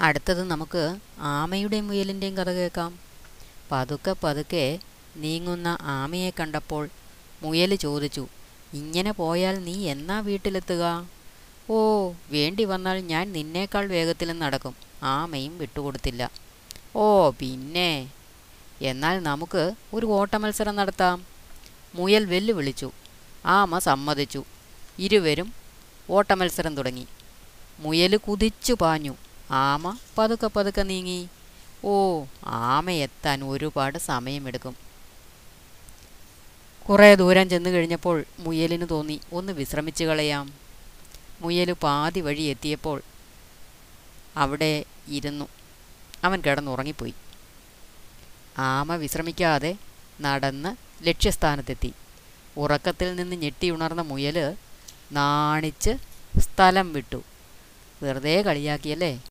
അടുത്തത് നമുക്ക് ആമയുടെയും മുയലിന്റെയും കഥ കേൾക്കാം. പതുക്കെ പതുക്കെ നീങ്ങുന്ന ആമയെ കണ്ടപ്പോൾ മുയൽ ചോദിച്ചു ഇങ്ങനെ പോയാൽ നീ എന്നാ വീട്ടിലെത്തുക? ഓ വേണ്ടി വന്നാൽ ഞാൻ നിന്നേക്കാൾ വേഗത്തിൽ നടക്കും. ആമയും വിട്ടുകൊടുത്തില്ല. ഓ പിന്നെ. എന്നാൽ നമുക്ക് ഒരു ഓട്ടമത്സരം നടത്താം. മുയൽ വെല്ലുവിളിച്ചു. ആമ സമ്മതിച്ചു. ഇരുവരും ഓട്ടമത്സരം തുടങ്ങി. മുയൽ കുതിച്ചു പാഞ്ഞു. ആമ? പതുക്കെ പതുക്കെ നീങ്ങി. ഓ ആമ എത്താൻ ഒരുപാട് സമയമെടുക്കും. കുറേ ദൂരം ചെന്നു കഴിഞ്ഞപ്പോൾ മുയലിന് തോന്നി ഒന്ന് വിശ്രമിച്ചു കളയാം. മുയൽ പാതി വഴി എത്തിയപ്പോൾ അവിടെ ഇരുന്നു. അവൻ കിടന്നുറങ്ങിപ്പോയി. ആമ വിശ്രമിക്കാതെ നടന്ന് ലക്ഷ്യസ്ഥാനത്തെത്തി. ഉറക്കത്തിൽ നിന്ന് ഞെട്ടിയുണർന്ന മുയൽ നാണിച്ച് സ്ഥലം വിട്ടു. വെറുതെ കളിയാക്കിയല്ലേ?